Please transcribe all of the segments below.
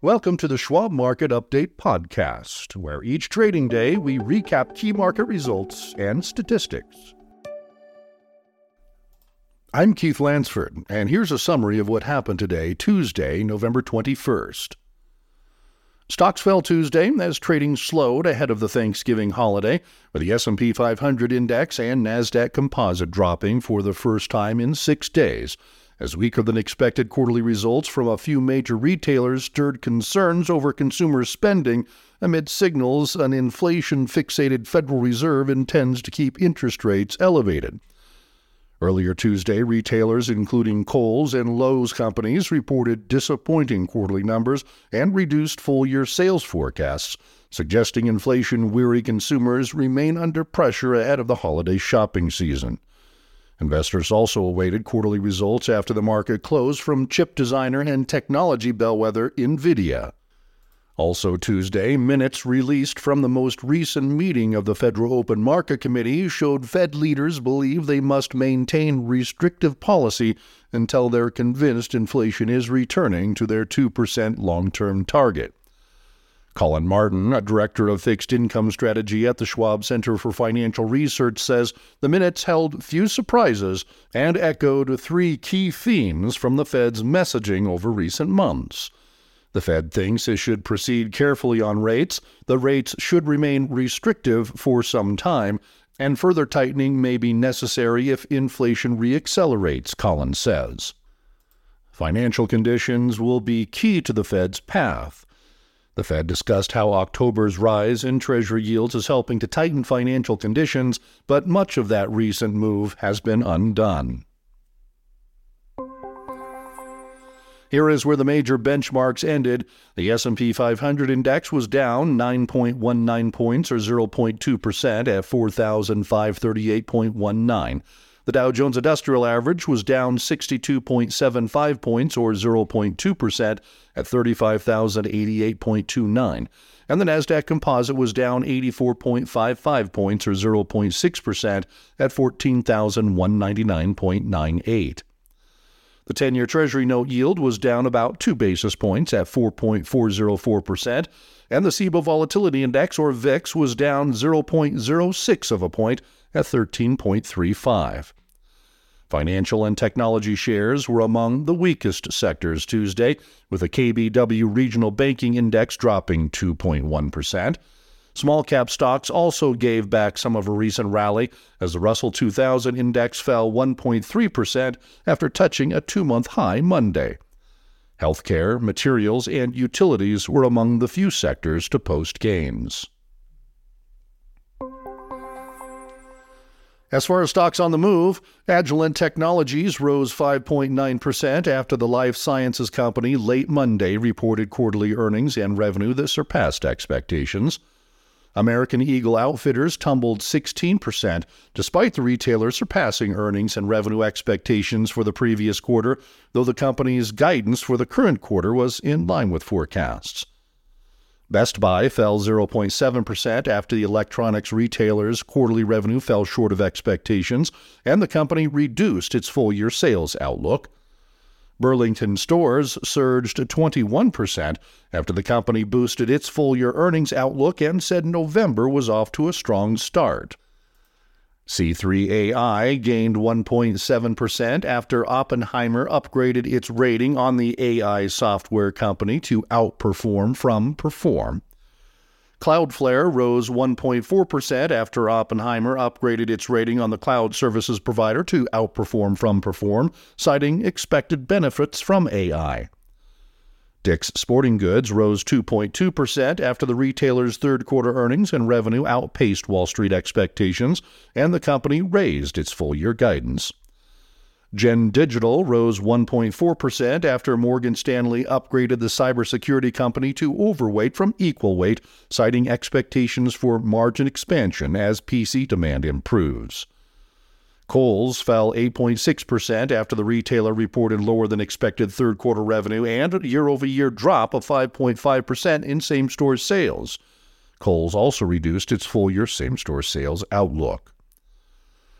Welcome to the Schwab Market Update podcast, where each trading day we recap key market results and statistics. I'm Keith Lansford, and here's a summary of what happened today, Tuesday, November 21st. Stocks fell Tuesday as trading slowed ahead of the Thanksgiving holiday, with the S&P 500 index and Nasdaq Composite dropping for the first time in 6 days as weaker than expected quarterly results from a few major retailers stirred concerns over consumer spending amid signals an inflation fixated Federal Reserve intends to keep interest rates elevated. Earlier Tuesday, retailers including Kohl's and Lowe's companies reported disappointing quarterly numbers and reduced full year sales forecasts, suggesting inflation weary consumers remain under pressure ahead of the holiday shopping season. Investors also awaited quarterly results after the market closed from chip designer and technology bellwether NVIDIA. Also Tuesday, minutes released from the most recent meeting of the Federal Open Market Committee showed Fed leaders believe they must maintain restrictive policy until they're convinced inflation is returning to their 2% long term target. Colin Martin, a director of fixed income strategy at the Schwab Center for Financial Research, says the minutes held few surprises and echoed three key themes from the Fed's messaging over recent months. The Fed thinks it should proceed carefully on rates, the rates should remain restrictive for some time, and further tightening may be necessary if inflation reaccelerates, Collins says. Financial conditions will be key to the Fed's path. The Fed discussed how October's rise in Treasury yields is helping to tighten financial conditions, but much of that recent move has been undone. Here is where the major benchmarks ended. The S&P 500 index was down 9.19 points or 0.2% at 4538.19. The Dow Jones Industrial Average was down 62.75 points or 0.2% at 35,088.29, and the Nasdaq Composite was down 84.55 points or 0.6% at 14,199.98. The 10 year Treasury note yield was down about 2 basis points at 4.404%, and the CBOE Volatility Index, or VIX, was down 0.06 of a point at 13.35. Financial and technology shares were among the weakest sectors Tuesday, with the KBW Regional Banking Index dropping 2.1%. Small cap stocks also gave back some of a recent rally as the Russell 2000 index fell 1.3% after touching a two month high Monday. Healthcare, materials, and utilities were among the few sectors to post gains. As far as stocks on the move, Agilent Technologies rose 5.9% after the life sciences company late Monday reported quarterly earnings and revenue that surpassed expectations. American Eagle Outfitters tumbled 16%, despite the retailer surpassing earnings and revenue expectations for the previous quarter, though the company's guidance for the current quarter was in line with forecasts. Best Buy fell 0.7% after the electronics retailer's quarterly revenue fell short of expectations, and the company reduced its full year sales outlook. Burlington Stores surged 21% after the company boosted its full year earnings outlook and said November was off to a strong start. C3AI gained 1.7% after Oppenheimer upgraded its rating on the AI software company to outperform from perform. Cloudflare rose 1.4% after Oppenheimer upgraded its rating on the cloud services provider to outperform from perform, citing expected benefits from AI. Dick's Sporting Goods rose 2.2% after the retailer's third quarter earnings and revenue outpaced Wall Street expectations, and the company raised its full year guidance. Gen Digital rose 1.4% after Morgan Stanley upgraded the cybersecurity company to overweight from equal weight, citing expectations for margin expansion as PC demand improves. Kohl's fell 8.6% after the retailer reported lower than expected third quarter revenue and a year over year drop of 5.5% in same store sales. Kohl's also reduced its full year same store sales outlook.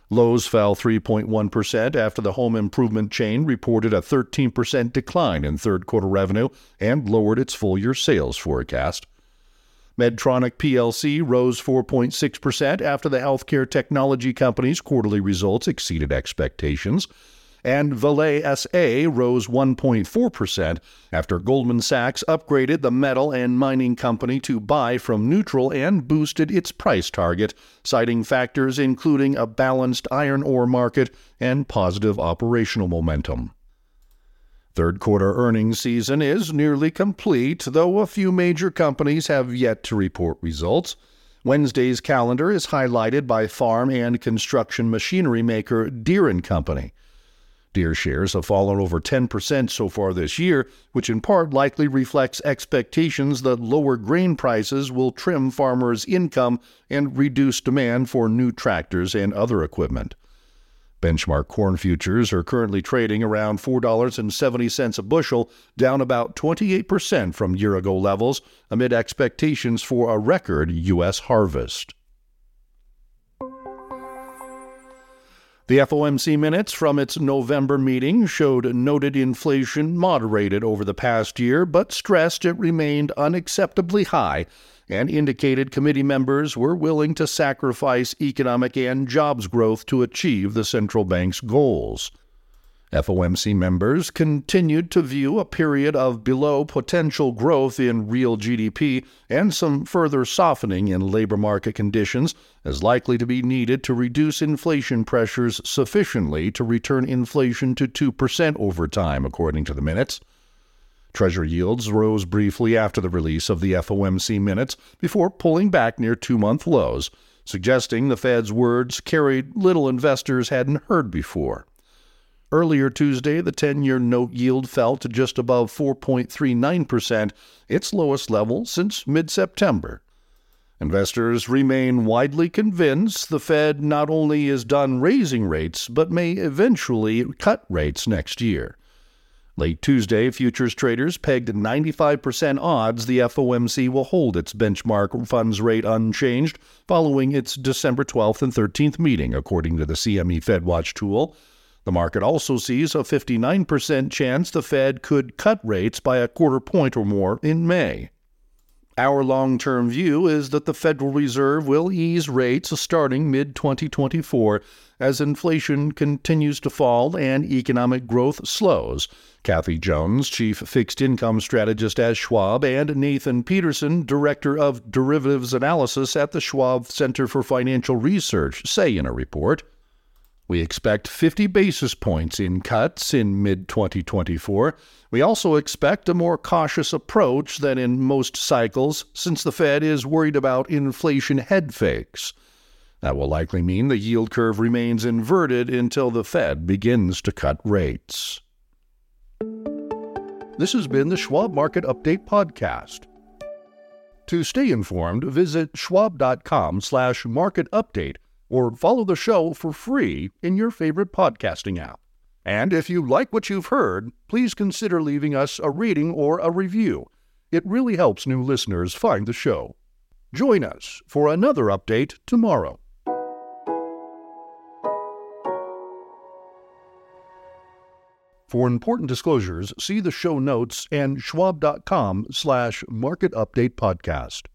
Lowe's fell 3.1% after the home improvement chain reported a 13% decline in third quarter revenue and lowered its full year sales forecast. Medtronic plc rose 4.6% after the healthcare technology company's quarterly results exceeded expectations and Vale SA rose 1.4% after Goldman Sachs upgraded the metal and mining company to buy from neutral and boosted its price target, citing factors including a balanced iron ore market and positive operational momentum. Third quarter earnings season is nearly complete, though a few major companies have yet to report results. Wednesday's calendar is highlighted by farm and construction machinery maker Deere & Company. Deere shares have fallen over 10% so far this year, which in part likely reflects expectations that lower grain prices will trim farmers' income and reduce demand for new tractors and other equipment. Benchmark corn futures are currently trading around $4.70 a bushel, down about 28% from year ago levels, amid expectations for a record U.S. harvest. The FOMC minutes from its November meeting showed noted inflation moderated over the past year, but stressed it remained unacceptably high and indicated committee members were willing to sacrifice economic and jobs growth to achieve the central bank's goals. FOMC members continued to view a period of below potential growth in real GDP and some further softening in labor market conditions as likely to be needed to reduce inflation pressures sufficiently to return inflation to 2% over time, according to the minutes. Treasury yields rose briefly after the release of the FOMC minutes before pulling back near two month lows, suggesting the Fed's words carried little investors hadn't heard before. Earlier Tuesday, the 10 year note yield fell to just above 4.39%, its lowest level since mid September. Investors remain widely convinced the Fed not only is done raising rates, but may eventually cut rates next year. Late Tuesday, futures traders pegged 95% odds the FOMC will hold its benchmark funds rate unchanged following its December 12th and 13th meeting, according to the CME FedWatch tool. The market also sees a 59% chance the Fed could cut rates by a quarter point or more in May. Our long term view is that the Federal Reserve will ease rates starting mid 2024 as inflation continues to fall and economic growth slows. Kathy Jones, Chief Fixed Income Strategist at Schwab, and Nathan Peterson, Director of Derivatives Analysis at the Schwab Center for Financial Research, say in a report. We expect 50 basis points in cuts in mid 2024. We also expect a more cautious approach than in most cycles since the Fed is worried about inflation head fakes. That will likely mean the yield curve remains inverted until the Fed begins to cut rates. This has been the Schwab Market Update podcast. To stay informed, visit schwab.com/marketupdate or follow the show for free in your favorite podcasting app. And if you like what you've heard, please consider leaving us a rating or a review. It really helps new listeners find the show. Join us for another update tomorrow. For important disclosures, see the show notes and schwab.com slash market update podcast.